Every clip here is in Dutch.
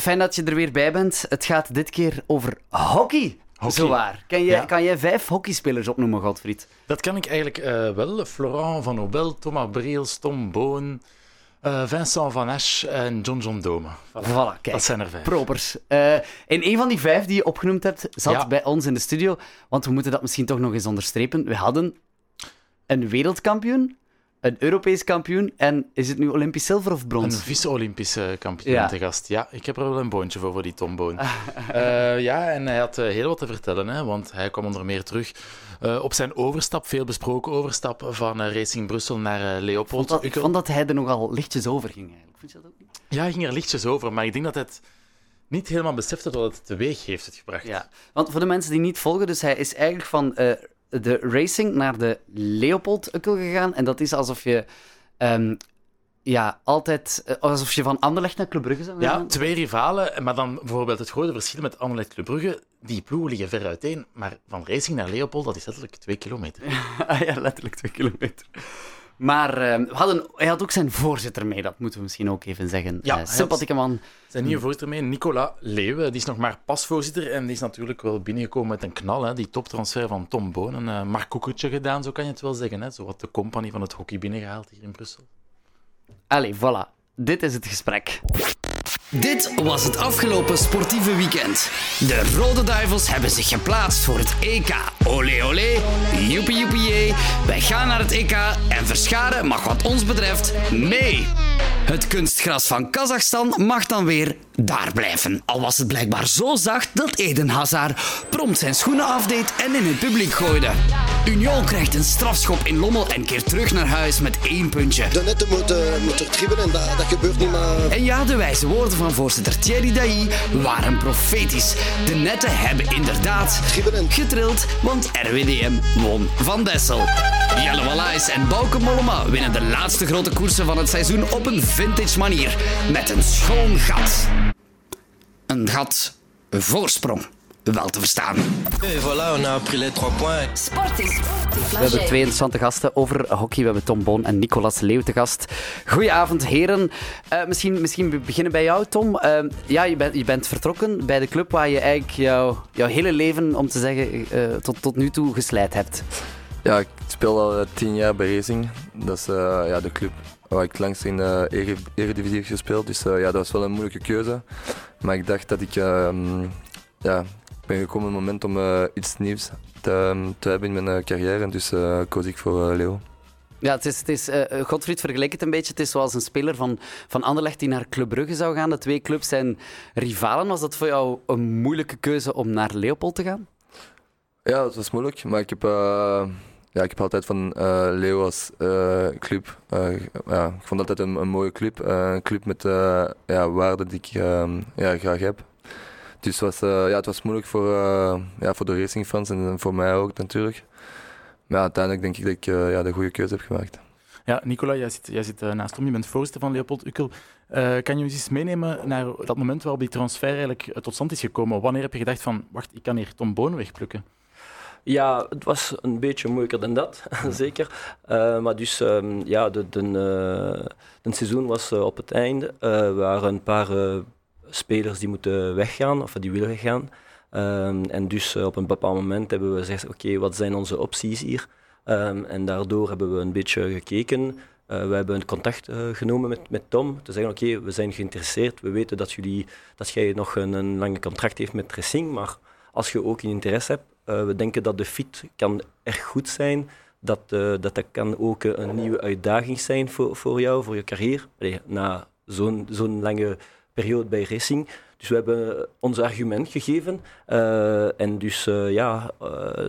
fijn dat je er weer bij bent. Het gaat dit keer over hockey. Hockey. Zo waar. Kan, je, Ja. kan jij vijf hockeyspelers opnoemen, Godfried? Dat kan ik eigenlijk eh, wel. Florent van Nobel, Thomas Breels, Tom Boon, eh, Vincent Van Asch en John John Dome. Voilà. Voilà, kijk. Dat zijn er vijf. Propers. Eh in een van die vijf die je opgenoemd hebt, zat Ja. bij ons in de studio. Want we moeten dat misschien toch nog eens onderstrepen. We hadden een wereldkampioen, een Europees kampioen en is het nu Olympisch zilver of Een brons? vice-Olympische kampioen Ja. te gast. Ja, ik heb er wel een boontje voor, voor die Tom Boon. Eh, ja, en hij had eh, heel wat te vertellen, hè, want hij kwam onder meer terug eh, op zijn overstap, veel besproken overstap van Racing Brussel naar Ik Leopold. vond, dat, ik vond dat hij er nogal lichtjes over ging eigenlijk. Vind je dat ook niet? Ja, hij ging er lichtjes over, maar ik denk dat het niet helemaal besefte wat het teweeg heeft het gebracht. Ja, want voor de mensen die niet volgen, dus hij is eigenlijk van de racing naar de Leopold-ukkel gegaan. En dat is alsof je, ehm, ja, altijd, eh, alsof je van Anderlecht naar Club Brugge zou Ja, twee rivalen, maar dan bijvoorbeeld het grote verschil met Anderlecht Club Brugge. Die ploegen liggen ver uiteen, maar van Racing naar Leopold, dat is letterlijk twee kilometer. Ah ja, letterlijk twee kilometer. Maar ehm, we hadden, hij had ook zijn voorzitter mee, dat moeten we misschien ook even zeggen. Ja, Eh, sympathieke man. Zijn nieuwe voorzitter mee, Nicolas Leeuwen, die is nog maar pasvoorzitter en die is natuurlijk wel binnengekomen met een knal. Hè. Die toptransfer van Tom Boon, een uh, markoekertje gedaan, zo kan je het wel zeggen. Hè. Zo wat de compagnie van het hockey binnengehaald hier in Brussel. Allee, voilà. Dit is het gesprek. Dit was het afgelopen sportieve weekend. De Rode Duivels hebben zich geplaatst voor het EK. Olé olé, joepie joepie. Wij gaan naar het EK en Verscharen mag wat ons betreft mee. Het kunstgras van Kazachstan mag dan weer daar blijven. Al was het blijkbaar zo zacht dat Eden Hazard prompt zijn schoenen afdeed en in het publiek gooide. Union krijgt een strafschop in Lommel en keert terug naar huis met één puntje. De netten moeten, moeten dribbelen en dat, dat gebeurt niet maar... En ja, de wijze woorden van voorzitter Thierry Dailly waren profetisch. De netten hebben inderdaad getrild, want RWDM won van Dessel. Jelle Wallace en Bouke Mollema winnen de laatste grote koersen van het seizoen op een vintage manier. Met een schoon gat. Een gat voorsprong, wel te verstaan. Voilà, on a pris les trois points. Sporting. We hebben twee interessante gasten over hockey. We hebben Tom Boon en Nicolas Leeuw te gast. Goedenavond, heren. Eh, misschien, misschien we beginnen bij jou, Tom. Eh, ja, je, bent je bent vertrokken bij de club waar je eigenlijk jouw, jouw hele leven, om te zeggen, eh, tot, tot nu toe gesleid hebt. Ja, ik speel al tien jaar bij Racing. Dat is eh, ja, de club waar ik langst in de Ere- Eredivisie heb gespeeld. Dus eh, ja, dat was wel een moeilijke keuze. Maar ik dacht dat ik ehm, ja, ben gekomen het moment om eh, iets nieuws te, ehm, te hebben in mijn eh, carrière. En dus eh, koos ik voor eh, Leo. Ja, het is, het is, eh, Godfried vergelijkt het een beetje. Het is zoals een speler van, van Anderlecht die naar Club Brugge zou gaan. De twee clubs zijn rivalen. Was dat voor jou een moeilijke keuze om naar Leopold te gaan? Ja, het was moeilijk, maar ik heb, eh, ja, ik heb altijd van eh Leo als eh, club. eh, ja, ik vond altijd een, mooie club. een club met ja, waarden die ik ehm, ja, graag heb. Dus was, ja, het was moeilijk voor, ja, voor de racingfans en voor mij ook natuurlijk. Maar uiteindelijk denk ik dat ik ja, de goede keuze heb gemaakt. Ja, Nicola, jij zit, jij zit naast Tom, je bent voorzitter van Leopold Ukkel. Kan je ons eens meenemen naar dat moment waarop die transfer eigenlijk tot stand is gekomen? Wanneer heb je gedacht van, wacht, ik kan hier Tom Boon wegplukken? Ja, het was een beetje moeilijker dan dat, zeker. Eh, maar dus, ehm, ja, de, de, eh, de seizoen was eh, op het einde. Er waren een paar spelers die moeten weggaan, of die willen weggaan. Ehm, en dus op een bepaald moment hebben we gezegd, oké, wat zijn onze opties hier? Ehm, en daardoor hebben we een beetje gekeken. We hebben contact genomen met, met Tom, te zeggen, oké, we zijn geïnteresseerd. We weten dat, jullie, dat jij nog een, een lange contract heeft met Racing, maar als je ook een interesse hebt, eh, we denken dat de fit kan erg goed zijn. Dat eh, dat, dat kan ook een nieuwe uitdaging zijn voor, voor jou, voor je carrière. Na zo'n zo'n lange periode bij Racing. Dus we hebben ons argument gegeven. Eh, en dus ja,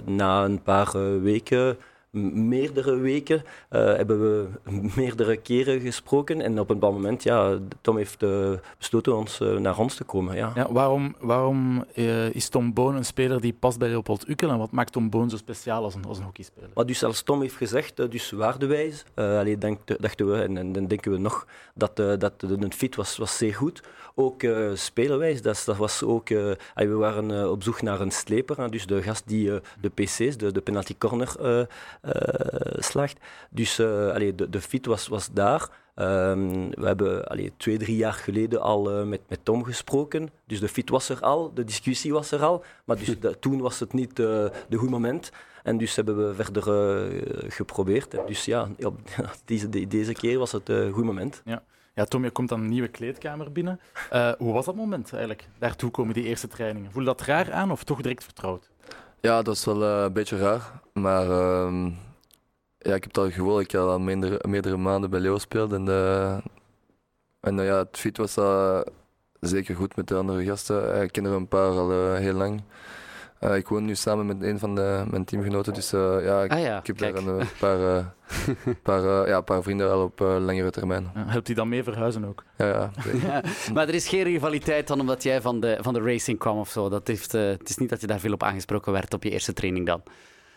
na een paar weken, meerdere weken, eh, hebben we meerdere keren gesproken. En op een bepaald moment, ja, Tom heeft eh, besloten ons, eh, naar ons te komen. Ja. Ja, waarom waarom is Tom Boon een speler die past bij Leopold Ukkel en wat maakt Tom Boon zo speciaal als een, als een hockeyspeler? Maar dus als Tom heeft gezegd, dus waardewijs, allee, denkt- dachten we en, en dan denken we nog dat, dat de, fit was, was zeer goed. Ook spelenwijs, dat, dat was ook, we waren op zoek naar een sleper, dus de gast die de PC's, de, de penalty corner, eh, slaagt. Dus eh, allee, de, de fit was, was daar. Ehm, we hebben allee, twee, drie jaar geleden al eh, met, met Tom gesproken. Dus de fit was er al, de discussie was er al. Maar dus de- toen was het niet eh, de goede moment. En dus hebben we verder geprobeerd. En dus ja, op, deze, de- deze keer was het een goed moment. Ja, Tom, je komt dan een nieuwe kleedkamer binnen. Hoe was dat moment eigenlijk? Daartoe komen die eerste trainingen. Voelde dat raar aan of toch direct vertrouwd? Ja, dat was wel eh, een beetje raar. Maar ehm, ja, ik heb dat gevoel. Ik heb al meerdere, meerdere maanden bij Leo gespeeld. En, eh, en eh, ja, het fit was eh, zeker goed met de andere gasten. Ik ken er een paar al heel lang. Eh, ik woon nu samen met een van de, mijn teamgenoten. Dus eh, ja, ik, Ah ja, ik heb kijk. daar een, eh, paar, eh, paar, eh, ja, paar vrienden al op langere termijn. Helpt hij dan mee verhuizen ook? Ja, ja, maar er is geen rivaliteit dan omdat jij van de, van de racing kwam of zo. Dat heeft, het is niet dat je daar veel op aangesproken werd op je eerste training dan.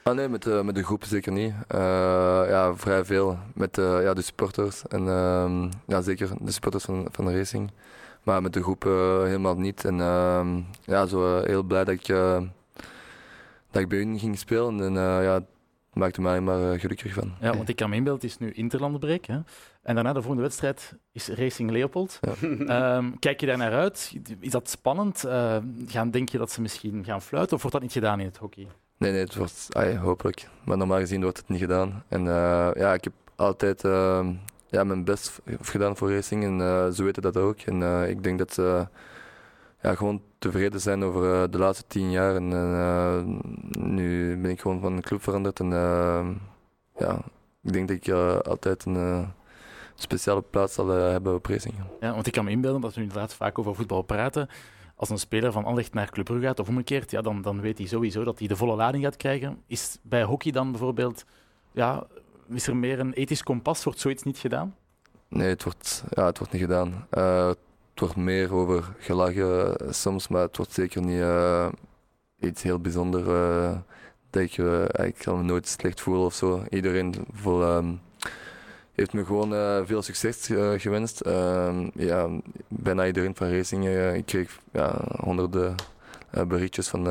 Ah, nee, met, de met de groep zeker niet. Eh, ja, vrij veel met ja, de supporters en ehm, ja, zeker de supporters van, van de racing. Maar met de groep helemaal niet. En ehm, ja, zo heel blij dat ik, eh, dat ik bij hun ging spelen. En eh, ja, maakte mij maar eh, gelukkig van. Ja, want ik kan me inbeelden, het is nu Interlandbreek. Hè? En daarna de volgende wedstrijd is Racing Leopold. Ehm, kijk je daar naar uit? Is dat spannend? Eh, gaan, denk je dat ze misschien gaan fluiten of wordt dat niet gedaan in het hockey? Nee, nee, het wordt ai, hopelijk. Maar normaal gezien wordt het niet gedaan. En eh, ja, ik heb altijd eh, ja, mijn best gedaan voor racing en eh, ze weten dat ook. En eh, ik denk dat ze ja, gewoon tevreden zijn over eh, de laatste tien jaar. En eh, nu ben ik gewoon van de club veranderd. En eh, ja, ik denk dat ik altijd een speciale plaats zal hebben op racing. Ja, want ik kan me inbeelden dat we inderdaad vaak over voetbal praten. Als een speler van Anderlecht naar Club Brugge gaat of omgekeerd, ja, dan, dan weet hij sowieso dat hij de volle lading gaat krijgen. Is bij hockey dan bijvoorbeeld, ja, is er meer een ethisch kompas? Wordt zoiets niet gedaan? Nee, het wordt, ja, het wordt niet gedaan. Het wordt meer over gelachen eh, soms, maar het wordt zeker niet eh, iets heel bijzonders. eh, dat ik eigenlijk zal me nooit slecht voel of zo. Iedereen ehm, heeft me gewoon veel succes gewenst. Ehm, ja, bijna iedereen van Racing. ik kreeg ja, honderden berichtjes van,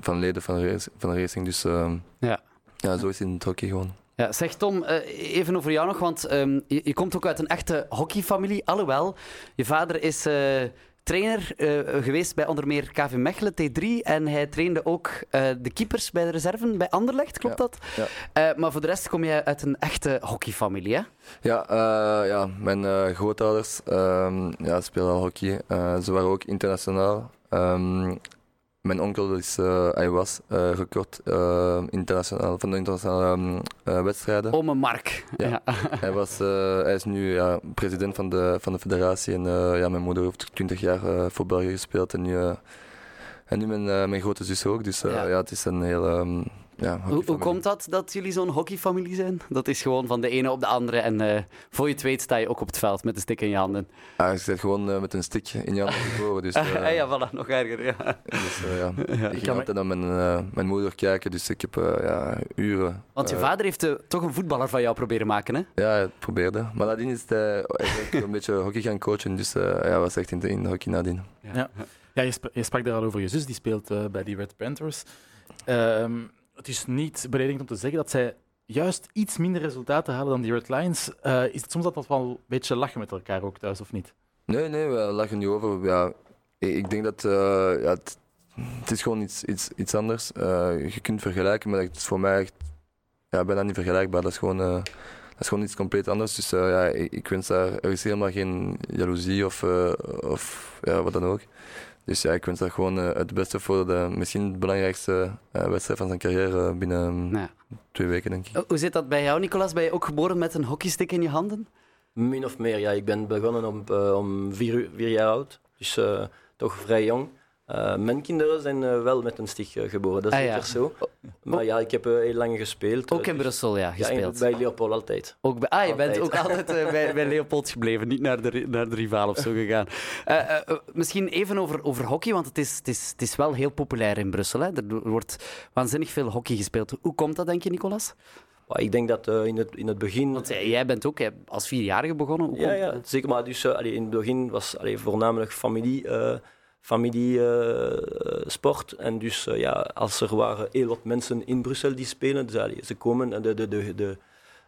van leden van, race, van Racing. Dus ehm, Ja. ja, zo is het in het hockey gewoon. Ja, zeg Tom, eh, even over jou nog, want ehm, je, je komt ook uit een echte hockeyfamilie. Alhoewel, je vader is eh, trainer eh, geweest bij onder meer KV Mechelen T3 en hij trainde ook de keepers bij de reserven bij Anderlecht, klopt Ja, dat? ja. Maar voor de rest kom jij uit een echte hockeyfamilie, hè? Ja, ja mijn grootouders ehm, ja, spelen al hockey. Ze waren ook internationaal. Ehm, mijn onkel is, eh, hij was eh, record eh, internationaal, van de internationale ehm, eh, wedstrijden. Ome Mark. Ja. Ja. Hij, was, hij is nu ja, president van de, van de federatie. En ja, mijn moeder heeft 20 jaar voor België gespeeld. En nu, en nu mijn, mijn grote zus ook. Dus Ja. ja. het is een heel... ehm, ja, Hoe, komt dat dat jullie zo'n hockeyfamilie zijn? Dat is gewoon van de ene op de andere en eh, voor je het weet sta je ook op het veld met een stick in je handen. Ah, je zit gewoon eh, met een stick in je handen geboren. Dus, eh, Ah, ja, voilà, nog erger. Ja. Dus, eh, ja. Ik ging me- altijd naar mijn, mijn moeder kijken, dus ik heb eh, ja, uren. Want je vader heeft toch een voetballer van jou proberen maken, hè? Ja, hij probeerde. Maar nadien is hij, een beetje hockey gaan coachen, dus eh ja, was echt in de, in de hockey nadien. Ja, je, sp- je sprak daar al over je zus, die speelt eh, bij die Red Panthers. Ehm, het is niet beledigend om te zeggen dat zij juist iets minder resultaten halen dan die Red Lions. Eh, is het soms dat dat wel een beetje lachen met elkaar ook thuis, of niet? Nee, nee, we lachen niet over. Ja, ik, denk dat eh, ja, het, is gewoon iets, iets, iets anders. Eh, je kunt vergelijken, maar het is voor mij echt ja, bijna niet vergelijkbaar. Dat is gewoon, dat is gewoon iets compleet anders. Dus ja, ik, ik wens daar, is helemaal geen jaloezie of, of ja, wat dan ook. Dus ja, ik wens daar gewoon eh, het beste voor de misschien de belangrijkste eh, wedstrijd van zijn carrière binnen Nou ja. twee weken, denk ik. Hoe zit dat bij jou, Nicolas? Ben je ook geboren met een hockeystick in je handen? Min of meer, ja. Ik ben begonnen om, eh, om vier, vier jaar oud, dus eh, toch vrij jong. Eh, mijn kinderen zijn eh, wel met een sticht eh, geboren, dat is Ah, ja. zo. Maar ja, ik heb eh, heel lang gespeeld. Ook in dus- Brussel, ja, Ja, gespeeld. in- bij Leopold altijd. Ook bij, ah, je bent ook altijd eh, bij, bij Leopold gebleven, niet naar de, naar de rivaal of zo gegaan. Eh, misschien even over, over hockey, want het is, het, is, het is wel heel populair in Brussel. Hè? Er wordt waanzinnig veel hockey gespeeld. Hoe komt dat, denk je, Nicolas? Ik denk dat in, het, in het begin... Want jij bent ook als vierjarige begonnen. Hoe Ja, komt- ja, zeker. Maar dus, in het begin was allee, voornamelijk familie, eh, familie eh, sport. En dus eh, ja, als er waren heel wat mensen in Brussel die spelen, dus, allee, ze komen en de, de, de, de,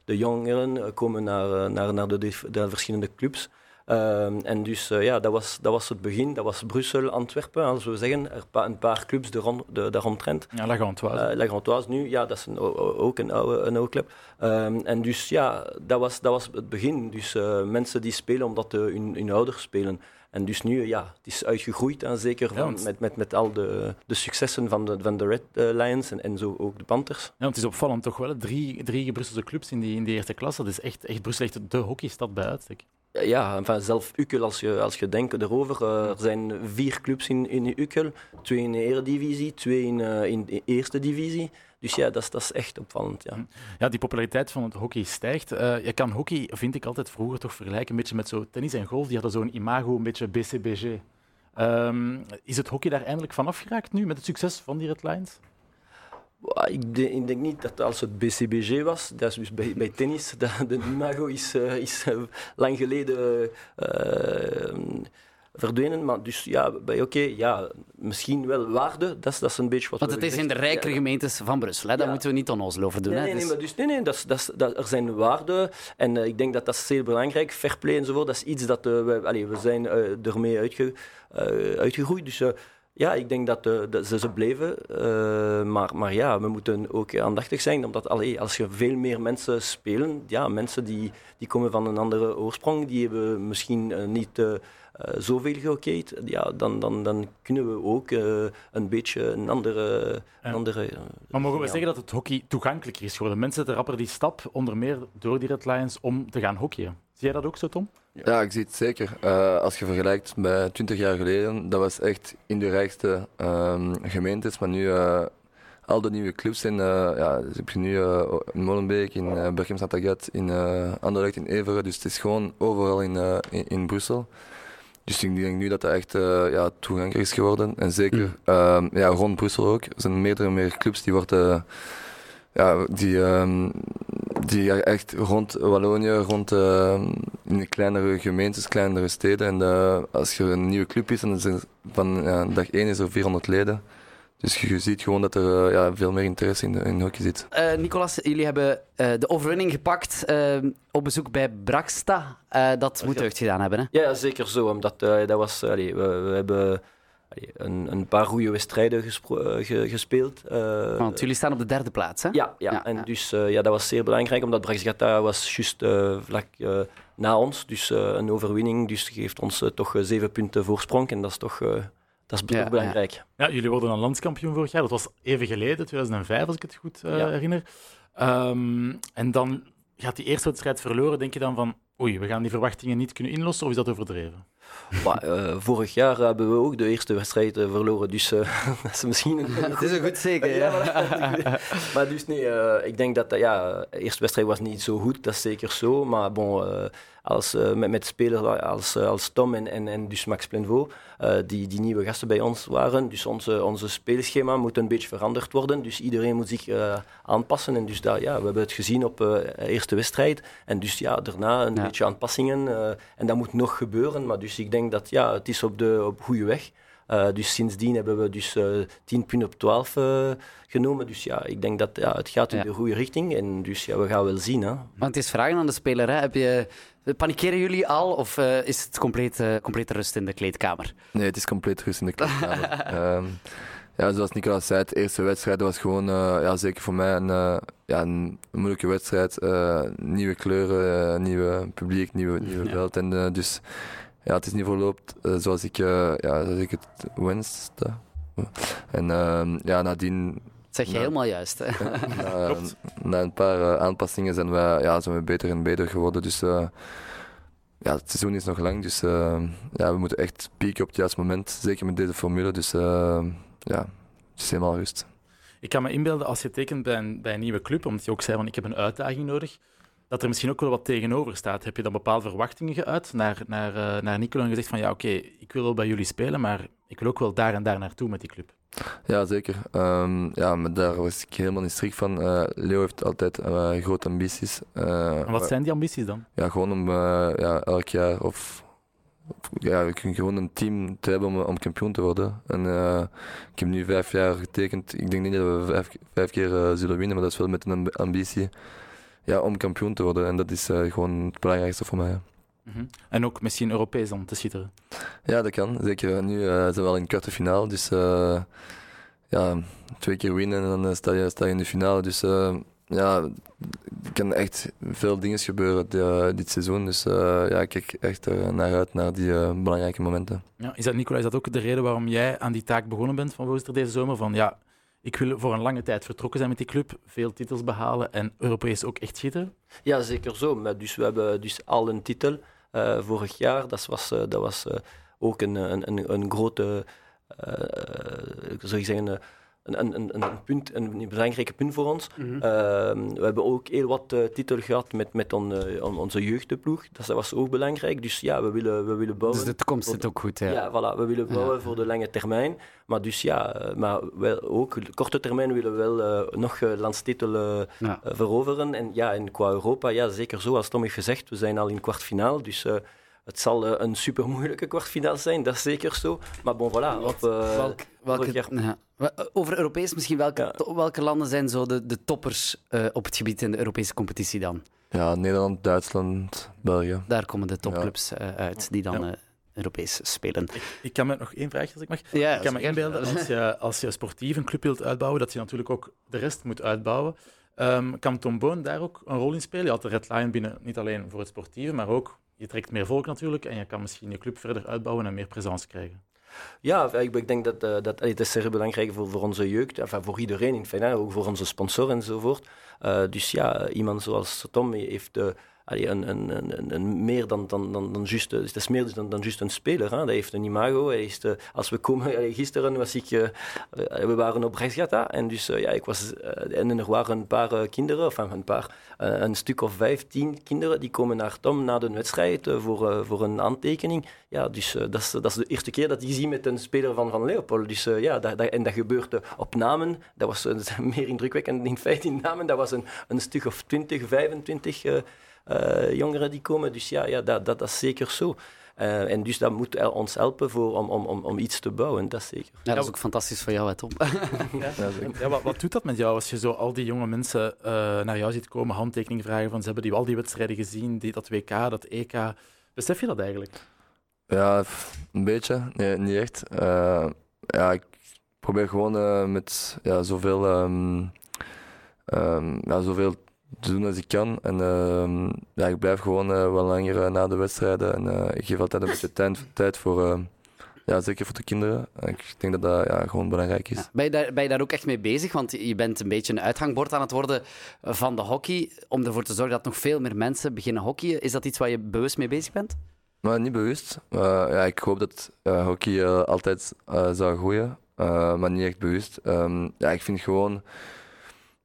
de jongeren komen naar, naar, naar de, de verschillende clubs. Ehm, en dus uh, ja, dat was, dat was het begin. Dat was Brussel, Antwerpen, als we zeggen. Er pa een paar clubs de, de, daaromtrent. Ja, La Grantoise. Uh, La Grantoise nu, ja, dat is een, ook een oude, een oude club. Um, en dus ja, dat was, dat was het begin. Dus mensen die spelen omdat hun, hun ouders spelen. En dus nu, ja, het is uitgegroeid en zeker van, ja, met, met, met al de, de successen van de, van de Red Lions en, en zo ook de Panthers. Ja, het is opvallend toch wel. Drie, drie Brusselse clubs in die, in die eerste klasse. Dat is echt, echt Brussel echt de hockeystad bij uitstek. Ja, enfin, zelf Ukkel, als je, als je denkt erover, uh, er zijn vier clubs in, in Ukkel. Twee in de Eredivisie, twee in, uh, in de Eerste Divisie. Dus ja, dat is, dat is echt opvallend. Ja. ja, die populariteit van het hockey stijgt. Uh, je kan hockey, vind ik altijd vroeger toch vergelijken een beetje met zo tennis en golf. Die hadden zo'n imago, een beetje BCBG. Um, is het hockey daar eindelijk van afgeraakt nu met het succes van die Red Lions? Ik denk, ik denk, niet dat als het BCBG was, dat is dus bij, bij tennis, dat de imago is, uh, is uh, lang geleden uh, verdwenen. Maar dus ja, bij oké, okay, ja, misschien wel waarde, dat is, dat is een beetje wat Want het is in de rijkere ja, gemeentes van Brussel, hè? daar ja. moeten we niet onnozel over doen. Nee, hè? nee, nee, maar dus, nee, nee dat is, dat er zijn waarden en ik denk dat dat is zeer belangrijk. Fair play enzovoort, dat is iets dat we, allez, we zijn ermee uitge, uitgegroeid. Dus ja, ik denk dat, de, dat ze, ze bleven. Uh, maar, maar ja, we moeten ook aandachtig zijn. Omdat allee, als je veel meer mensen spelen, ja, mensen die, die komen van een andere oorsprong, die hebben misschien uh, niet uh, zoveel gehockeyd, ja, dan, dan, dan kunnen we ook een beetje een andere... Een andere maar mogen we ja. zeggen dat het hockey toegankelijker is geworden? Mensen zetten rapper die stap, onder meer door die Red Lions, om te gaan hockeyen. Zie jij dat ook zo, Tom? Ja, ik zie het zeker. Uh, als je vergelijkt bij 20 jaar geleden, dat was echt in de rijkste um, gemeentes. Maar nu, uh, al de nieuwe clubs zijn, uh, ja, dus heb je nu in Molenbeek, in uh, Berchem Sint Agat, in uh, Anderlecht, in Everen. Dus het is gewoon overal in, in, in, Brussel. Dus ik denk nu dat dat echt ja, toegankelijk is geworden. En zeker mm. ja, rond Brussel ook. Er zijn meerdere en meer clubs die worden ja, die, um, die echt rond Wallonië, rond uh, in de kleinere gemeentes, kleinere steden. En uh, als je een nieuwe club is, dan is er van ja, dag 1 is er 400 leden. Dus je ziet gewoon dat er uh, ja, veel meer interesse in, in hockey zit. Nicolas, jullie hebben de overwinning gepakt op bezoek bij Braksta. dat moet deugd gedaan hebben, hè? Ja, zeker zo. Omdat dat was, allee, we, we hebben een, een paar goede wedstrijden ge gespeeld. Uh, Want jullie staan op de derde plaats, hè? Ja, ja. ja en ja. dus uh, ja, dat was zeer belangrijk, omdat Braxgata was juist uh, vlak na ons. Dus een overwinning dus geeft ons toch zeven punten voorsprong. En dat is toch, dat is ja, belangrijk. Ja. jullie worden dan landskampioen vorig jaar. Dat was even geleden, 2005, als ik het goed herinner. Um, en dan gaat die eerste wedstrijd verloren. Denk je dan van, oei, we gaan die verwachtingen niet kunnen inlossen, of is dat overdreven? Maar, uh, vorig jaar hebben we ook de eerste wedstrijd uh, verloren, dus uh, dat is misschien een... Het is een goed zeker, ja. maar dus nee, ik denk dat ja, de eerste wedstrijd was niet zo goed, dat is zeker zo. Maar bon, als, met, met spelers als, als Tom en, en, en dus Max Plenvaux, die, die nieuwe gasten bij ons waren. Dus onze, onze speelschema moet een beetje veranderd worden. Dus iedereen moet zich aanpassen. En dus dat, ja, we hebben het gezien op de eerste wedstrijd. En dus ja, daarna een ja. Beetje aanpassingen. en dat moet nog gebeuren, maar dus ik denk dat ja, het is op de op goede weg. Uh, dus sindsdien hebben we dus uh, 10 punten op 12 uh, genomen. Dus ja, ik denk dat ja, het gaat in ja. de goede richting. En dus ja, we gaan wel zien. Hè. Want het is vragen aan de speler. Hè? Heb je, panikeren jullie al of uh, is het compleet, complete rust in de kleedkamer? Nee, het is compleet rust in de kleedkamer. um, ja, zoals Nicolas zei, de eerste wedstrijd was gewoon, ja, zeker voor mij, een, ja, een moeilijke wedstrijd. nieuwe kleuren, nieuwe publiek, nieuwe, nieuwe veld. En dus ja, het is niet verloopt uh, zoals, ik, uh, ja, zoals ik het wenste. En uh, ja, nadien... Dat zeg je na, helemaal juist. Hè? na, na, een paar aanpassingen zijn we, ja, zijn we beter en beter geworden. Dus ja, het seizoen is nog lang. Dus ja, we moeten echt pieken op het juiste moment. Zeker met deze formule. Dus ja, het is helemaal rust. Ik kan me inbeelden als je tekent bij een, bij een nieuwe club, omdat je ook zei van ik heb een uitdaging nodig dat er misschien ook wel wat tegenover staat. Heb je dan bepaalde verwachtingen geuit naar, naar, uh, naar Nicola en gezegd van ja, oké, okay, ik wil wel bij jullie spelen, maar ik wil ook wel daar en daar naartoe met die club? Ja, zeker. Um, ja, maar daar was ik helemaal niet strikt van. Uh, Leo heeft altijd uh, grote ambities. en wat zijn die ambities dan? Ja, gewoon om ja, elk jaar of ja, gewoon een team te hebben om, om kampioen te worden. En uh, ik heb nu vijf jaar getekend. Ik denk niet dat we vijf, vijf keer uh, zullen winnen, maar dat is wel met een ambitie. ja, om kampioen te worden. En dat is eh, gewoon het belangrijkste voor mij. Mhm. En ook misschien Europees dan te schitteren. Ja, dat kan. Zeker nu zijn we al in de finale. Dus ja, twee keer winnen en dan eh, sta je, sta je in de finale. Dus ja, er kan echt veel dingen gebeuren dit seizoen. Dus ja, ik kijk echt naar uit, naar die belangrijke momenten. Ja, is dat, Nicola, is dat ook de reden waarom jij aan die taak begonnen bent van voorzitter deze zomer? Van ja, ik wil voor een lange tijd vertrokken zijn met die club, veel titels behalen en Europees ook echt schieten? Ja, zeker zo. Dus we hebben dus al een titel uh, vorig jaar. Dat was, uh, dat was uh, ook een, een, een, een grote, zou ik zeggen, een, een, een, punt, een belangrijke punt voor ons. Mm -hmm. we hebben ook heel wat uh, titel gehad met, met on, uh, onze jeugdploeg. Dat was ook belangrijk. Dus ja, we willen, we willen bouwen. Dus de toekomst zit ook goed. Ja, ja voilà, we willen bouwen ja. voor de lange termijn. Maar dus ja, maar wel, ook korte termijn willen we wel nog landstitel ja. veroveren. En ja, en qua Europa, ja, zeker zo. Als Tom heeft gezegd, we zijn al in kwartfinaal. Dus het zal uh, een super moeilijke kwartfinale zijn, dat is zeker zo. Maar bon, voilà. Op, uh, welk, welke, ja. Over Europees misschien, welke, ja. to, welke landen zijn zo de, de toppers uh, op het gebied in de Europese competitie dan? Ja, Nederland, Duitsland, België. Daar komen de topclubs uit die dan Europees spelen. Ik, ik, kan me nog één vraagje, als ik mag. Ja, ik kan me inbeelden, als je, als je sportief een club wilt uitbouwen, dat je natuurlijk ook de rest moet uitbouwen. Um, kan Tom Boon daar ook een rol in spelen? Je had de Red Line binnen, niet alleen voor het sportieve, maar ook je trekt meer volk natuurlijk en je kan misschien je club verder uitbouwen en meer presence krijgen. Ja, ik, denk dat, uh, dat het is zeer belangrijk voor, voor onze jeugd, enfin, voor iedereen in feite, ook voor onze sponsor enzovoort. Uh, dus ja, iemand zoals Tom heeft allee, een, een, een, een, meer dan, dan, dan, dan juist, het is meer dan, dan juist een speler. Hè. Hij heeft een imago. Hij is, uh, als we komen, gisteren was ik, uh, we waren op Rechtsgata en dus ja, ik was, en er waren een paar kinderen, of een paar, een stuk of vijftien kinderen, die komen naar Tom na de wedstrijd voor, voor een aantekening. Ja, dus dat, is, dat is de eerste keer dat ik zie met een speler van, van Leopold. Dus ja, dat, dat, en dat gebeurde op namen. Dat was meer indrukwekkend in feite in namen. Dat was een, een stuk of 20, 25 uh, jongeren die komen. Dus ja, ja dat, dat, dat is zeker zo. Uh, en dus dat moet ons helpen voor, om, om, om, om iets te bouwen, dat is zeker. Ja, dat is ook fantastisch voor jou, hè, Tom. ja, ja wat, wat, doet dat met jou als je zo al die jonge mensen uh, naar jou ziet komen, handtekeningen vragen van ze hebben die, al die wedstrijden gezien, die, dat WK, dat EK. Besef je dat eigenlijk? Ja, een beetje. Nee, niet echt. Uh, ja, ik probeer gewoon met ja, zoveel, um, um, ja, zoveel te doen als ik kan. En uh, ja, ik blijf gewoon uh, wel langer uh, na de wedstrijden. En uh, ik geef altijd een beetje tijd, tijd voor, ja, zeker voor de kinderen. Ik denk dat dat ja, gewoon belangrijk is. Ja, ben, je daar, ben je daar ook echt mee bezig? Want je bent een beetje een uithangbord aan het worden van de hockey. Om ervoor te zorgen dat nog veel meer mensen beginnen hockeyen. Is dat iets waar je bewust mee bezig bent? Maar niet bewust. ja, ik hoop dat hockey altijd zou groeien. maar niet echt bewust. Um, ja, ik vind gewoon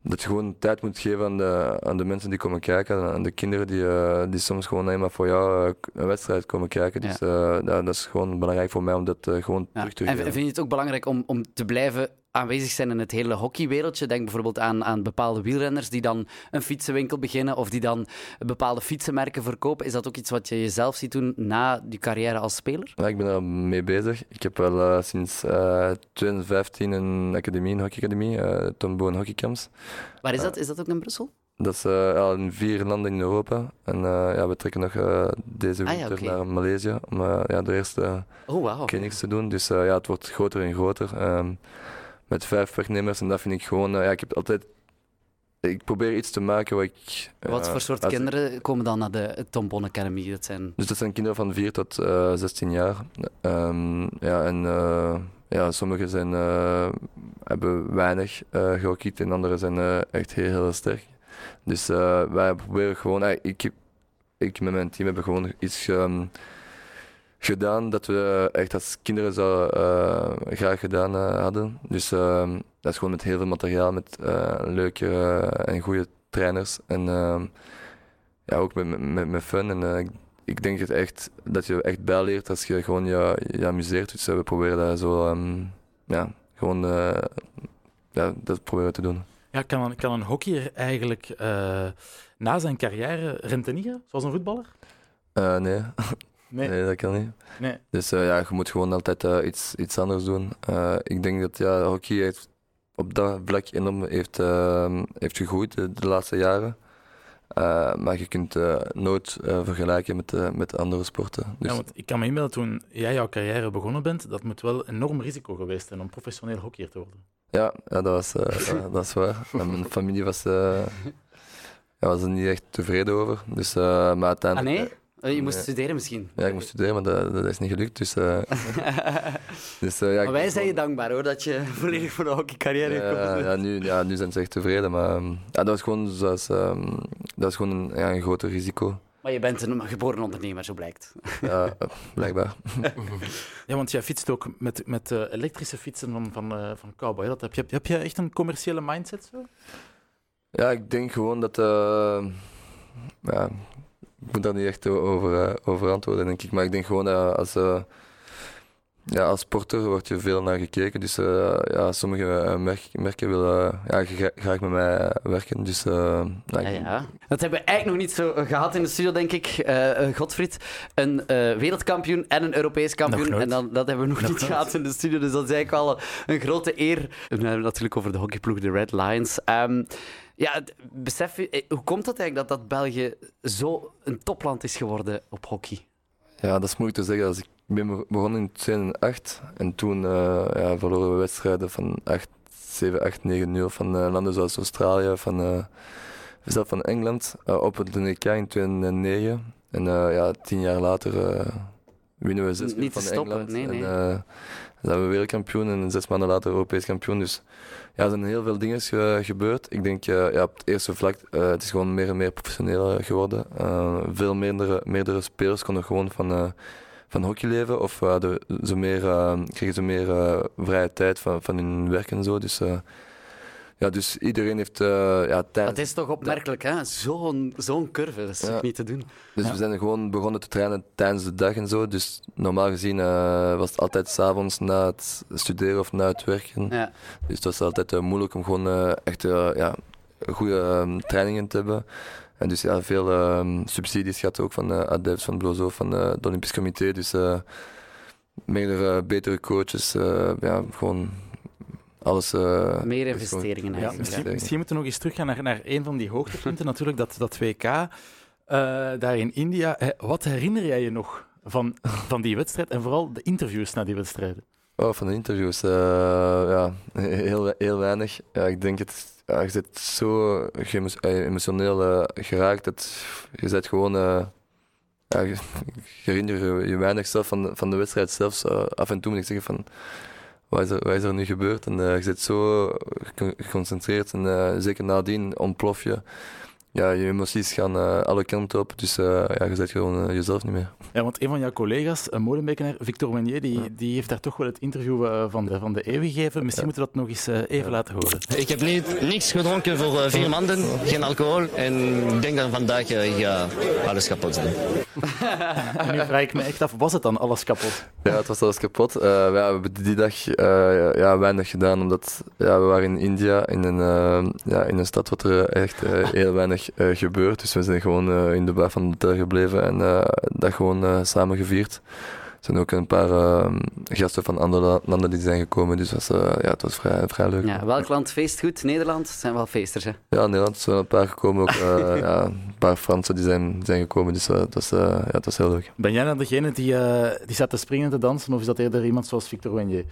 dat je gewoon tijd moet geven aan de, aan de mensen die komen kijken, aan de kinderen die, uh, die soms gewoon eenmaal voor jou uh, een wedstrijd komen kijken. Dus ja. uh, dat, dat, is gewoon belangrijk voor mij om dat gewoon ja. terug te geven. En vind je het ook belangrijk om, om te blijven aanwezig zijn in het hele hockeywereldje. Denk bijvoorbeeld aan, aan bepaalde wielrenners die dan een fietsenwinkel beginnen of die dan bepaalde fietsenmerken verkopen. Is dat ook iets wat je jezelf ziet doen na die carrière als speler? Ja, ik ben er mee bezig. Ik heb wel uh, sinds uh, eh, 2015 een academie, een hockeyacademie, uh, Tom Boon Hockeycamps. Waar is dat? Is dat ook in Brussel? Dat is uh, in vier landen in Europa. En uh, ja, we trekken nog uh, deze week ah, ja, okay. naar Maleisië om ja, de eerste oh, wow. te doen. Dus ja, het wordt groter en groter. Um, met vijf werknemers. En dat vind ik gewoon, uh, ja, ik heb altijd. Ik probeer iets te maken wat ik. Uh, Wat voor soort kinderen komen dan naar de Tom Bon Academy? Dat zijn... Dus dat zijn kinderen van 4 tot uh, 16 jaar. Um, ja, en ja, sommigen zijn, hebben weinig gehockeyd en anderen zijn echt heel, heel sterk. Dus wij proberen gewoon. ik, ik met mijn team hebben gewoon iets. Um, gedaan dat we echt als kinderen zo uh, graag gedaan uh, hadden. Dus uh, dat is gewoon met heel veel materiaal, met eh, leuke en goede trainers. En ehm, ja, ook met, met, met fun. En ik, denk het echt, dat je echt bijleert als je gewoon je, je amuseert. Dus we proberen dat zo, um, ja, gewoon, ja, dat proberen te doen. Ja, kan een, kan een hockeyer eigenlijk na zijn carrière rentenieren, zoals een voetballer? nee. Nee. nee, dat kan niet. Nee. Dus uh, ja, je moet gewoon altijd uh, iets, iets anders doen. Uh, ik denk dat ja, hockey heeft op dat vlak enorm heeft, heeft gegroeid de, de laatste jaren. Uh, maar je kunt uh, nooit uh, vergelijken met, met andere sporten. Dus... Ja, want ik kan me inbeelden toen jij jouw carrière begonnen bent, dat moet wel een enorm risico geweest zijn om professioneel hockeyer te worden. Ja, ja dat, was, dat, dat, is waar. mijn familie was, ja, was er niet echt tevreden over. Dus, maar uiteindelijk, ah nee? Je moest studeren misschien? Ja, ik moest studeren, maar dat, dat is niet gelukt. Dus, uh, dus, uh, ja, maar wij zijn je dankbaar hoor, dat je volledig voor de hockeycarrière ja, ja, nu, ja, nu zijn ze echt tevreden. Maar ja, dat was gewoon, zoals, um, dat is gewoon een, ja, een groter risico. Maar je bent een geboren ondernemer, zo blijkt. Ja, blijkbaar. ja, want jij fietst ook met, met uh, elektrische fietsen van, van, uh, van Cowboy. Dat heb, je, heb je echt een commerciële mindset zo? Ja, ik denk gewoon dat... Uh, ja, ik moet daar niet echt over, uh, over antwoorden, denk ik. Maar ik denk gewoon dat als, uh, ja, als sporter wordt je veel naar gekeken. Dus uh, ja, sommige merk, merken willen ja, graag met mij werken. Dus, ja, ja, Dat hebben we eigenlijk nog niet zo gehad in de studio, denk ik. Godfried, een wereldkampioen en een Europees kampioen. En dan, dat hebben we nog, nog niet nooit. gehad in de studio. Dus dat is eigenlijk wel een grote eer. We hebben het natuurlijk over de hockeyploeg, de Red Lions. Um, ja, besef je, hoe komt het eigenlijk dat, dat België zo een topland is geworden op hockey? Ja, dat is moeilijk te zeggen. Als ik ben begonnen in 2008 en toen uh, ja, verloren we wedstrijden van 8, 7, 8, 9, 0 van uh, landen zoals Australië, van, uh, zelf van Engeland, op het NK in 2009. En ja, tien jaar later winnen we zes Niet van stoppen, Engeland. Nee, nee. En, zijn we wereldkampioen en zes maanden later Europees kampioen. Dus ja, er zijn heel veel dingen ge gebeurd. Ik denk uh, ja, op het eerste vlak, uh, het is gewoon meer en meer professioneel geworden. Uh, veel meerdere, meerdere spelers konden gewoon van, van hockey leven of de, zo meer, kregen ze meer vrije tijd van, van hun werk en zo. Dus ja, dus iedereen heeft uh, ja, tijd. Dat is toch opmerkelijk, hè? Zo'n zo'n curve, dat is ja. niet te doen. Dus ja. we zijn gewoon begonnen te trainen tijdens de dag en zo. Dus normaal gezien uh, was het altijd s'avonds na het studeren of na het werken. Ja. Dus het was altijd uh, moeilijk om gewoon echt ja, goede um, trainingen te hebben. En dus ja, veel um, subsidies gehad ook van uh, ADEFS, van Blozo, van het Olympisch Comité. Dus meerdere betere coaches. ja, gewoon alles... Uh, Meer investeringen ja, eigenlijk. Misschien, misschien, moeten we nog eens teruggaan naar, naar een van die hoogtepunten, natuurlijk, dat, dat WK uh, daar in India. Wat herinner jij je nog van, van die wedstrijd en vooral de interviews na die wedstrijden? Oh, van de interviews? Uh, ja, heel, heel weinig. Ja, ik denk het... Ja, je zit zo emotioneel geraakt dat je zit gewoon... ja, je, herinner je, je weinig zelf van, van de wedstrijd zelfs. af en toe moet ik zeggen van wat is er, wat is er nu gebeurd? En uh, je zit zo geconcentreerd en uh, zeker nadien ontplof je. Ja, je emoties gaan uh, alle kanten op, dus ja, je zet gewoon jezelf niet meer. Ja, want een van jouw collega's, een modebekenaar, Victor Meunier, die, ja. die heeft daar toch wel het interview van, de, van de eeuw gegeven. Misschien ja. moeten we dat nog eens even laten horen. Ik heb niet, niks gedronken voor vier maanden, geen alcohol. En ik denk dat vandaag ja, alles kapot zijn. nu vraag ik me echt af, was het dan alles kapot? Ja, het was alles kapot. Uh, we hebben die dag uh, ja, weinig gedaan, omdat ja, we waren in India, in een, uh, ja, in een stad waar er echt heel weinig gebeurt. Dus we zijn gewoon in de bar van de hotel gebleven en dat gewoon samen gevierd. Er zijn ook een paar uh, gasten van andere landen die zijn gekomen, dus was, uh, ja, het was vrij, vrij leuk. Ja, welk land feest goed? Nederland zijn wel feesters, hè? Ja, Nederland zijn een paar gekomen, ook uh, ja, een paar Fransen die zijn, zijn gekomen, dus het, was, ja, het was heel leuk. Ben jij dan degene die, die zat te springen te dansen, of is dat eerder iemand zoals Victor Wenje?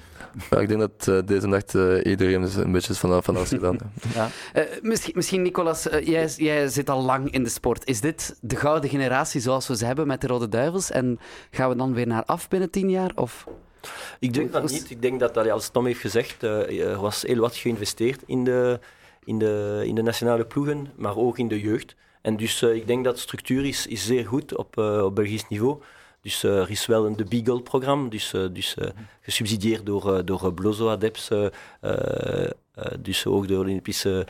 Ja, ik denk dat deze nacht iedereen dus een beetje van, van alles gedaan ja. misschien, misschien, Nicolas, jij, jij zit al lang in de sport. Is dit de gouden generatie zoals we ze hebben met de Rode Duivels? En gaan we dan weer naar af binnen tien jaar? Of? Ik denk dat niet. Ik denk dat, als Tom heeft gezegd, er was heel wat geïnvesteerd in de, in, de, in de nationale ploegen, maar ook in de jeugd. En dus uh, ik denk dat de structuur is, is zeer goed op, op Belgisch niveau. Dus er is wel een de Beagle-programma, dus, dus gesubsidieerd door, door Blozo Adeps, dus ook door het Olympische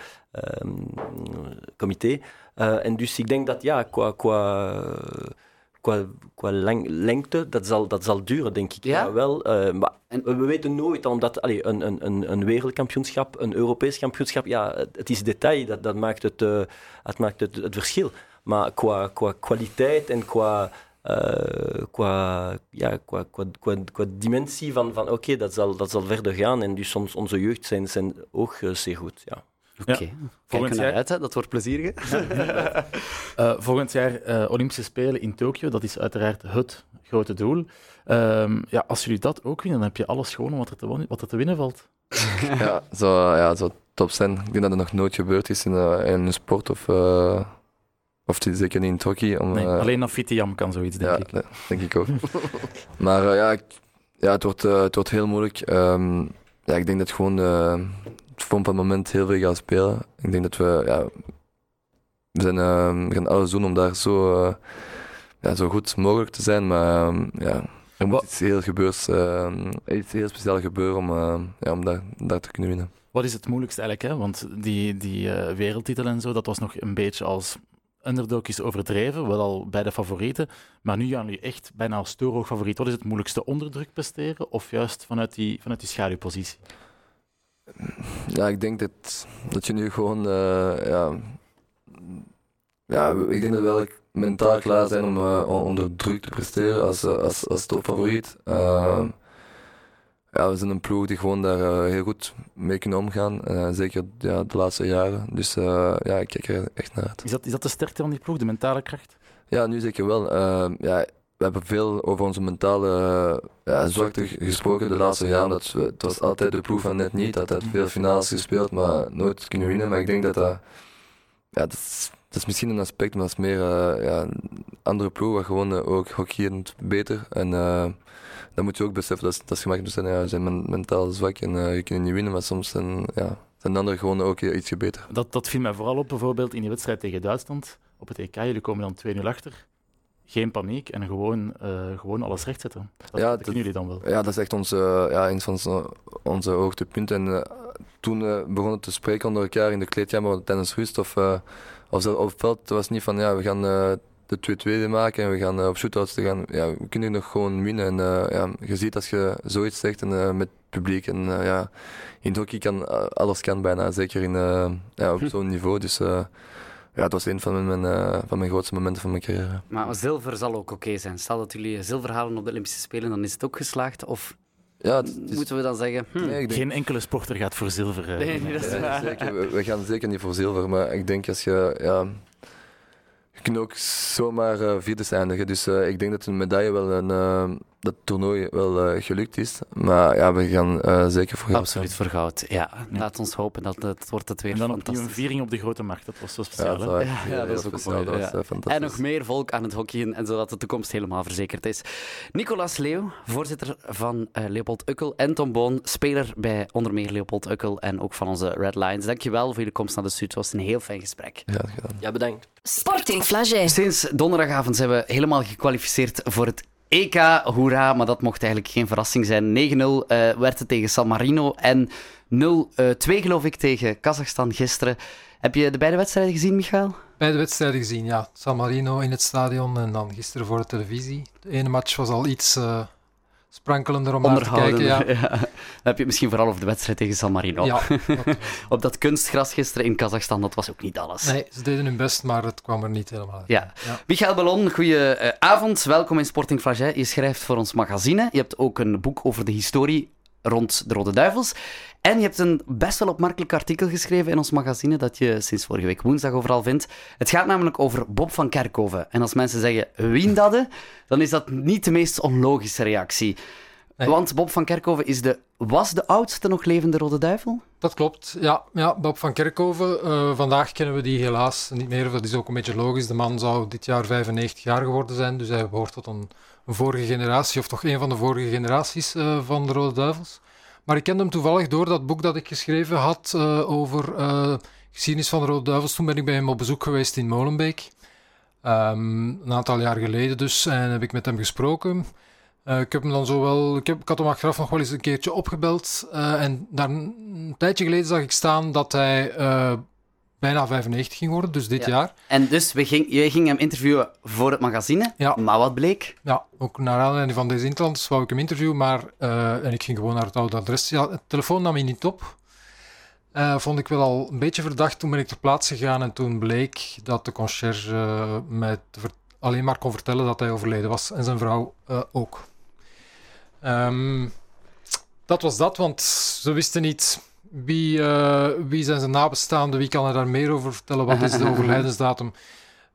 comité. en dus ik denk dat ja, qua, qua qua, qua leng, lengte, dat zal, dat zal duren, denk ik. Ja? ja wel, uh, maar en, we weten nooit, omdat allee, een, een, een wereldkampioenschap, een Europees kampioenschap, ja, het, het is detail, dat, dat maakt, het, uh, het, maakt het, het verschil. Maar qua, qua kwaliteit en qua, uh, qua, ja, qua, qua, qua, qua dimensie van, van oké, okay, dat, zal, dat zal verder gaan. En dus soms onze jeugd zijn, zijn ook zeer goed, ja. Oké, kijk Volgend jaar- uit, hè. dat wordt plezierig. Eh, volgend jaar eh, Olympische Spelen in Tokio, dat is uiteraard het grote doel. Ehm, ja, als jullie dat ook winnen, dan heb je alles gewonnen wat er te, wat er te winnen valt. ja, zo, ja, zo top zijn. Ik denk dat het nog nooit gebeurd is in, eh, in een sport of, eh, of die- zeker niet in het hockey. Om, Nee, eh, alleen Jam kan zoiets, denk ja, ik. nee, denk ik ook. maar eh, ja, ik- ja het, wordt, eh, het wordt heel moeilijk. Ehm, ja, ik denk dat gewoon eh, van het moment heel veel gaat spelen. Ik denk dat we, ja, we, zijn, eh, we gaan alles doen om daar zo, eh, ja, zo goed mogelijk te zijn. Maar ehm, ja, er moet iets heel, gebeurs, eh, iets heel speciaals gebeuren om, eh, ja, om daar, daar te kunnen winnen. Wat is het moeilijkste eigenlijk? Hè? Want die, die eh, wereldtitel en zo, dat was nog een beetje als underdog is overdreven, wel al bij de favorieten. Maar nu gaan jullie echt bijna als torenhoog favoriet. Wat is het moeilijkste? Onder druk presteren of juist vanuit die, vanuit die schaduwpositie? Ja, ik denk dat, dat je nu gewoon. eh, ja, ja, ik denk dat we wel mentaal klaar zijn om eh, onder druk te presteren als, eh, als, als topfavoriet. Eh, ja, we zijn een ploeg die gewoon daar heel goed mee kunnen omgaan. eh, zeker ja, de laatste jaren. Dus eh, ja, ik kijk er echt naar uit. Is dat, is dat de sterkte van die ploeg, de mentale kracht? Ja, nu zeker wel. Eh, ja, we hebben veel over onze mentale eh, ja, zwakte gesproken de laatste jaren. Dat het was altijd de ploeg van net niet. Dat had veel finales gespeeld, maar nooit kunnen winnen. Maar ik denk dat dat... Ja, dat is, dat is misschien een aspect, maar dat is meer eh, ja, een andere ploeg, waar gewoon eh, ook hockeyend beter. En eh dan moet je ook beseffen, dat is, dat is gemakkelijk zijn, ja, zijn men- mentaal zwak en je kunt niet winnen, maar soms zijn, ja, zijn de anderen gewoon ook ietsje beter. Dat, dat viel mij vooral op, bijvoorbeeld in die wedstrijd tegen Duitsland op het EK. Jullie komen dan 2-0 achter. Geen paniek en gewoon, eh, gewoon alles rechtzetten. Dat, Ja, dat jullie dan wel. Ja, dat is echt onze, ja, een van onze, onze hoogtepunten. En eh, toen eh, begonnen te spreken onder elkaar in de kleedkamer tijdens rust of, of op het veld, het was niet van ja, we gaan de 2-2 maken en we gaan op shootouts te gaan. Ja, we kunnen nog gewoon winnen. En ja, je ziet als je zoiets zegt en, met het publiek. En ja, in het hockey kan alles kan bijna, zeker in, ja, op zo'n niveau. Dus ja, het was een van mijn, eh, van mijn grootste momenten van mijn carrière. Maar zilver zal ook oké zijn. Stel dat jullie zilver halen op de Olympische Spelen, dan is het ook geslaagd. Of Ja, het, het is- moeten we dan zeggen... hm, nee, ik denk- Geen enkele sporter gaat voor zilver. eh, Nee, nee, dat is Nee, waar. zeker. We, we gaan zeker niet voor zilver, maar ik denk als je. Ja, je kunt ook zomaar eh vierde eindigen. Dus ik denk dat een medaille wel een. Dat toernooi wel eh, gelukt is. Maar ja, we gaan eh, zeker voor goud Absoluut voor goud. Ja, laat ons hopen dat het wordt het weer En dan opnieuw een viering op de grote markt. Dat was zo speciaal. Ja, dat, Ja, was ja, dat heel is ook speciaal. mooi, Dat was ja. eh, fantastisch. En nog meer volk aan het hockeyen, en zodat de toekomst helemaal verzekerd is. Nicolas Leeuw, voorzitter van eh, Leopold Ukkel en Tom Boon, speler bij onder meer Leopold Ukkel en ook van onze Red Lions. Dankjewel voor je komst naar de studio. Het was een heel fijn gesprek. Ja, gedaan. Ja, bedankt. Sporting Flagey. Sinds donderdagavond zijn we helemaal gekwalificeerd voor het EK. Hoera, maar dat mocht eigenlijk geen verrassing zijn. 9-0 eh, werd het tegen San Marino en 0-2 geloof ik tegen Kazachstan gisteren. Heb je de beide wedstrijden gezien, Michael? Beide wedstrijden gezien, ja. San Marino in het stadion en dan gisteren voor de televisie. De ene match was al iets eh, sprankelender om naar te kijken. Ja, Ja. Dan heb je misschien vooral over de wedstrijd tegen San Marino. ja dat- Op dat kunstgras gisteren in Kazachstan, dat was ook niet alles. nee, ze deden hun best, maar het kwam er niet helemaal uit. Ja. Ja. Michael Ballon, goeie eh, avond. Welkom in Sporting Flagey. Je schrijft voor ons magazine. Je hebt ook een boek over de historie rond de Rode Duivels. En je hebt een best wel opmerkelijk artikel geschreven in ons magazine dat je sinds vorige week woensdag overal vindt. Het gaat namelijk over Bob van Kerkhoven. En als mensen zeggen wie dat, dan is dat niet de meest onlogische reactie. Nee. Want Bob van Kerkhoven is de, was de oudste nog levende Rode Duivel? Dat klopt, ja. ja Bob van Kerkhoven, eh, vandaag kennen we die helaas niet meer. Dat is ook een beetje logisch. De man zou dit jaar 95 jaar geworden zijn, dus hij behoort tot een vorige generatie, of toch een van de vorige generaties eh, van de Rode Duivels. Maar ik kende hem toevallig door dat boek dat ik geschreven had eh, over eh, geschiedenis van de Rode Duivels. Toen ben ik bij hem op bezoek geweest in Molenbeek. Ehm, een aantal jaar geleden dus, en heb ik met hem gesproken. Ik heb hem dan zo wel, ik, heb, ik had hem achteraf nog wel eens een keertje opgebeld. en daar een, tijdje geleden zag ik staan dat hij bijna 95 ging worden, dus dit Ja. jaar. En dus we ging, jij ging hem interviewen voor het magazine. Ja. Maar wat bleek? Ja, ook naar aanleiding van deze interlands wou ik hem interviewen, maar eh, en ik ging gewoon naar het oude adres. Ja, het telefoon nam hij niet op. Eh, vond ik wel al een beetje verdacht. Toen ben ik ter plaatse gegaan en toen bleek dat de conciërge mij alleen maar kon vertellen dat hij overleden was en zijn vrouw eh, ook. Ehm, dat was dat, want ze wisten niet wie, uh, wie zijn zijn nabestaanden, wie kan er daar meer over vertellen, wat is de overlijdensdatum?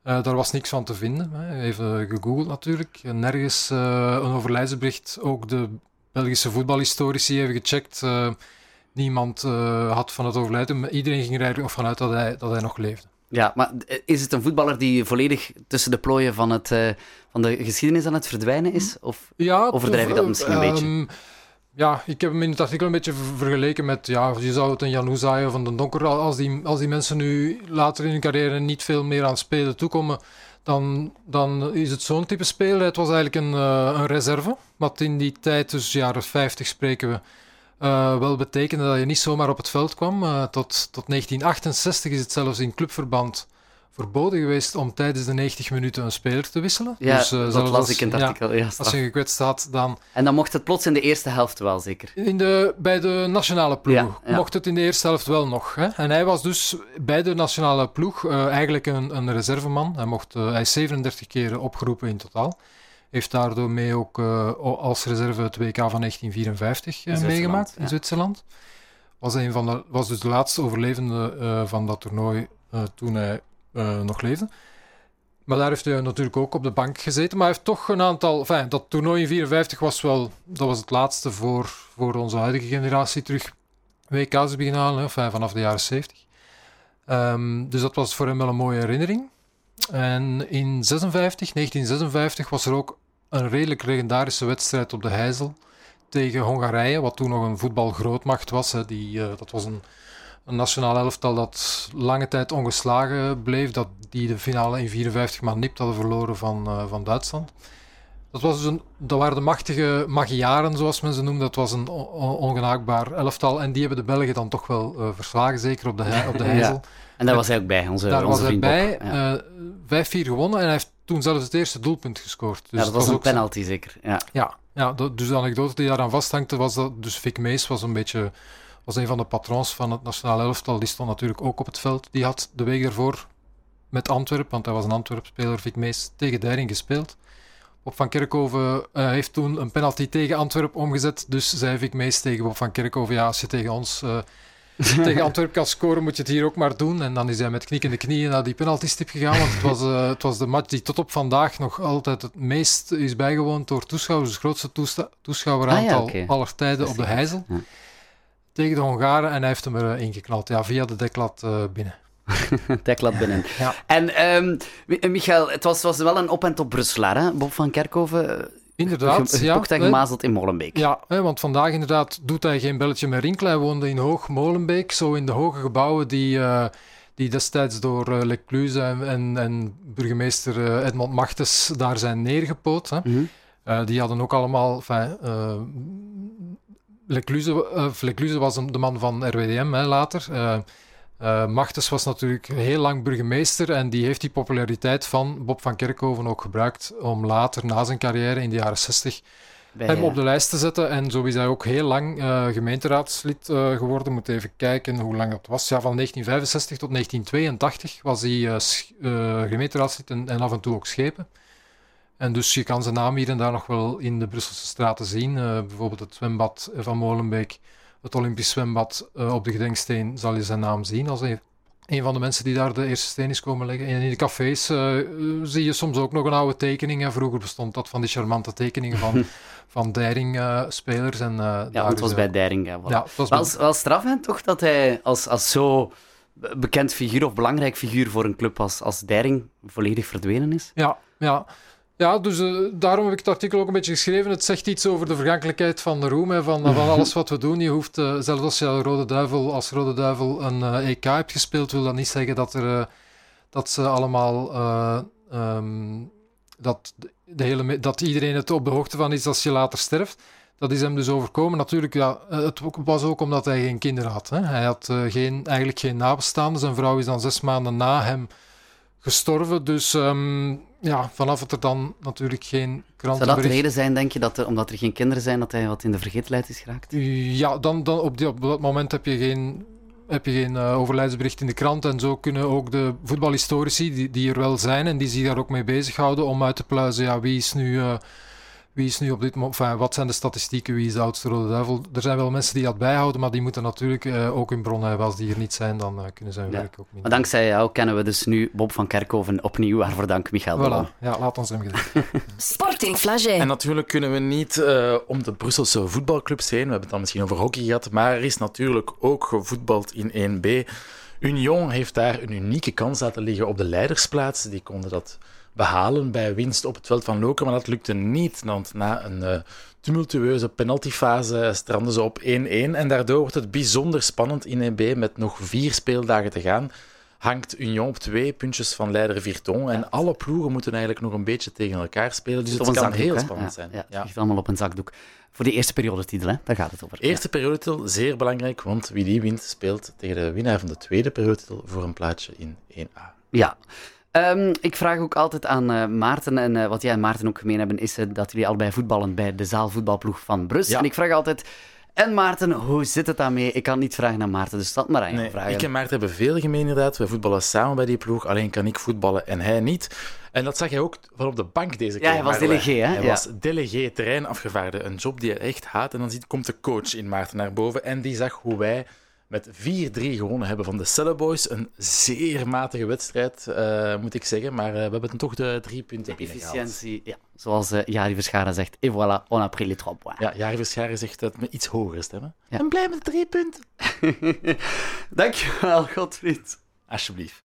Uh, daar was niks van te vinden. Hè. Even gegoogeld natuurlijk. Nergens een overlijdensbericht. Ook de Belgische voetbalhistorici hebben gecheckt. niemand had van het overlijden. Iedereen ging er eigenlijk nog vanuit dat hij, dat hij nog leefde. Ja, maar is het een voetballer die volledig tussen de plooien van, het, uh, van de geschiedenis aan het verdwijnen is? Of ja, overdrijf je dat misschien een beetje? Ja, ik heb hem in het artikel een beetje vergeleken met, ja, je zou het een Jan Hoezaaien of een Donker, als die, als die mensen nu later in hun carrière niet veel meer aan spelen toekomen, dan, dan is het zo'n type speler. Het was eigenlijk een, uh, een reserve, wat in die tijd, dus jaren 50 spreken we, uh, wel betekende dat je niet zomaar op het veld kwam. Uh, tot, tot 1968 is het zelfs in clubverband verboden geweest om tijdens de 90 minuten een speler te wisselen. Ja, dus, uh, dat las ik in het artikel. Ja, als je gekwetst had, dan... En dan mocht het plots in de eerste helft wel, zeker? In de, bij de nationale ploeg mocht het in de eerste helft wel nog. Hè? En hij was dus bij de nationale ploeg eigenlijk een, een reserveman. Hij, mocht, hij is 37 keer opgeroepen in totaal. Heeft daardoor mee ook als reserve het WK van 1954 uh, meegemaakt in Zwitserland. Was, een van de, was dus de laatste overlevende van dat toernooi toen hij nog leefde. Maar daar heeft hij natuurlijk ook op de bank gezeten. Maar hij heeft toch een aantal. Enfin, dat toernooi in 54 was wel. Dat was het laatste voor, voor onze huidige generatie terug WK's beginnen halen. Vanaf de jaren 70. Um, ehm, dus dat was voor hem wel een mooie herinnering. En in 56, 1956 was er ook een redelijk legendarische wedstrijd op de Heizel tegen Hongarije, wat toen nog een voetbalgrootmacht was. Hè. Die, uh, dat was een, een nationaal elftal dat lange tijd ongeslagen bleef, dat die de finale in 54 maar nipt hadden verloren van, uh, van Duitsland. Dat, was dus een, dat waren de machtige Magyaren, zoals men ze noemde. Dat was een ongenaakbaar elftal. En die hebben de Belgen dan toch wel uh, verslagen, zeker op de, op de Heizel. Ja. En daar was hij ook bij, onze, daar onze was hij bij. Ja. 5-4 gewonnen en hij heeft toen zelfs het eerste doelpunt gescoord. Dus ja, dat was, was een penalty zeker. Ja, ja, ja dus de anekdote die daaraan vasthangte was dat dus Vic Mees was een beetje was een van de patrons van het nationale elftal. Die stond natuurlijk ook op het veld. Die had de week ervoor met Antwerpen, want hij was een Antwerp-speler, Vic Mees, tegen Deiring gespeeld. Bob van Kerkhoven uh, heeft toen een penalty tegen Antwerpen omgezet. Dus zei Vic Mees tegen Bob van Kerkhoven, ja, als je tegen ons... Uh, tegen Antwerpen kan scoren, moet je het hier ook maar doen. En dan is hij met knikkende knieën naar die penaltystip gegaan. Want het was, uh, het was de match die tot op vandaag nog altijd het meest is bijgewoond door toeschouwers. Het grootste toeschouweraantal ah, ja, aller tijden op de Heizel. Tegen de Hongaren en hij heeft hem er uh, ingeknald. Ja, via de deklat uh, binnen. deklat binnen. Ja. En um, Michael, het was, was wel een op- en top Brusselaar, hè? Bob van Kerkhoven. Inderdaad, Ge ja. en gemazeld in Molenbeek. Ja, hè, want vandaag inderdaad doet hij geen belletje meer rinkelen. Hij woonde in Hoog Molenbeek, zo in de hoge gebouwen die, uh, die destijds door uh, Lecluze en, en, burgemeester Edmond Machtes daar zijn neergepoot. Hè. Mm -hmm. die hadden ook allemaal... Enfin, Lecluze, Lecluze was de man van RWDM hè, later. Uh, Machtes was natuurlijk heel lang burgemeester en die heeft die populariteit van Bob van Kerkhoven ook gebruikt om later, na zijn carrière in de jaren 60, hem op de lijst te zetten. En zo is hij ook heel lang uh, gemeenteraadslid uh, geworden. Moet even kijken hoe lang dat was. Ja, van 1965 tot 1982 was hij gemeenteraadslid en, en, af en toe ook schepen. En dus je kan zijn naam hier en daar nog wel in de Brusselse straten zien. bijvoorbeeld het zwembad van Molenbeek het Olympisch zwembad uh, op de gedenksteen zal je zijn naam zien als een, een van de mensen die daar de eerste steen is komen leggen. En in de cafés uh, zie je soms ook nog een oude tekening. En vroeger bestond dat van die charmante tekeningen van, van Deiring-spelers. en ja, het was bij Deiring. Ja, ja, het was wel, bij... wel straf, hè, toch, dat hij als, als zo bekend figuur of belangrijk figuur voor een club als, als Deiring volledig verdwenen is. Ja, ja. Ja, dus uh, daarom heb ik het artikel ook een beetje geschreven. Het zegt iets over de vergankelijkheid van de roem van, van alles wat we doen. Je hoeft, uh, zelfs als je Rode Duivel, als Rode Duivel een uh, EK hebt gespeeld, wil dat niet zeggen dat, er, dat ze allemaal... Um, dat, de hele, dat iedereen het op de hoogte van is als je later sterft. Dat is hem dus overkomen. Natuurlijk, ja, het was ook omdat hij geen kinderen had. Hè. Hij had geen, eigenlijk geen nabestaanden. Zijn vrouw is dan zes maanden na hem gestorven. Dus um, ja, vanaf het er dan natuurlijk geen kranten. Zou dat de reden zijn, denk je, dat er, omdat er geen kinderen zijn, dat hij wat in de vergetelheid is geraakt? Ja, dan, dan op, die, op dat moment heb je geen, heb je geen uh, overlijdensbericht in de krant. En zo kunnen ook de voetbalhistorici, die, die er wel zijn en die zich daar ook mee bezighouden, om uit te pluizen, ja, wie is nu... Uh, wie is nu op dit moment, enfin, wat zijn de statistieken, wie is de oudste Rode Duivel? Er zijn wel mensen die dat bijhouden, maar die moeten natuurlijk uh, ook hun bron hebben. Als die er niet zijn, dan uh, kunnen ze hun Ja. werk ook niet Maar dankzij jou kennen we dus nu Bob van Kerkhoven opnieuw. Waarvoor dank, Michael. Voilà, ja, laat ons hem gezegd. Sporting Flagey. En natuurlijk kunnen we niet eh, om de Brusselse voetbalclubs heen. We hebben het dan misschien over hockey gehad, maar er is natuurlijk ook gevoetbald in 1B. Union heeft daar een unieke kans laten liggen op de leidersplaats. Die konden dat behalen bij winst op het veld van Loken, maar dat lukte niet. Want na een eh, tumultueuze penaltyfase stranden ze op 1-1 en daardoor wordt het bijzonder spannend in 1B met nog vier speeldagen te gaan. Hangt Union op twee puntjes van leider Virton en alle ploegen moeten eigenlijk nog een beetje tegen elkaar spelen, dus het kan zakdoek, heel hè? spannend Ja, zijn. Ja, het ligt allemaal op een zakdoek. Voor die eerste periodetitel, hè? daar gaat het over. Eerste periodetitel, zeer belangrijk, want wie die wint, speelt tegen de winnaar van de tweede periodetitel voor een plaatsje in 1A. Ja. Ehm, ik vraag ook altijd aan eh, Maarten, en eh, wat jij en Maarten ook gemeen hebben, is eh, dat jullie allebei voetballen bij de zaalvoetbalploeg van Brus. Ja. En ik vraag altijd, en Maarten, hoe zit het daarmee? Ik kan niet vragen naar Maarten, dus dat maar aan Nee, vragen. ik en Maarten hebben veel gemeen inderdaad. We voetballen samen bij die ploeg, alleen kan ik voetballen en hij niet. En dat zag hij ook van op de bank deze keer. Ja, hij was delegé, hè? Hij Ja. was delegé, terreinafgevaarde. Een job die hij echt haat. En dan ziet, komt de coach in Maarten naar boven en die zag hoe wij met 4-3 gewonnen hebben van de Celleboys. Een zeer matige wedstrijd, eh, moet ik zeggen. Maar eh, we hebben toch de drie punten binnengehaald. Efficiëntie, ja. Zoals eh, Jari Verscharen zegt, et voilà, on a pris les trois points. Ja, Jari Verscharen zegt dat met iets hogere stemmen. Ja. En blij met de drie punten. Dankjewel, Godfried. Alsjeblieft.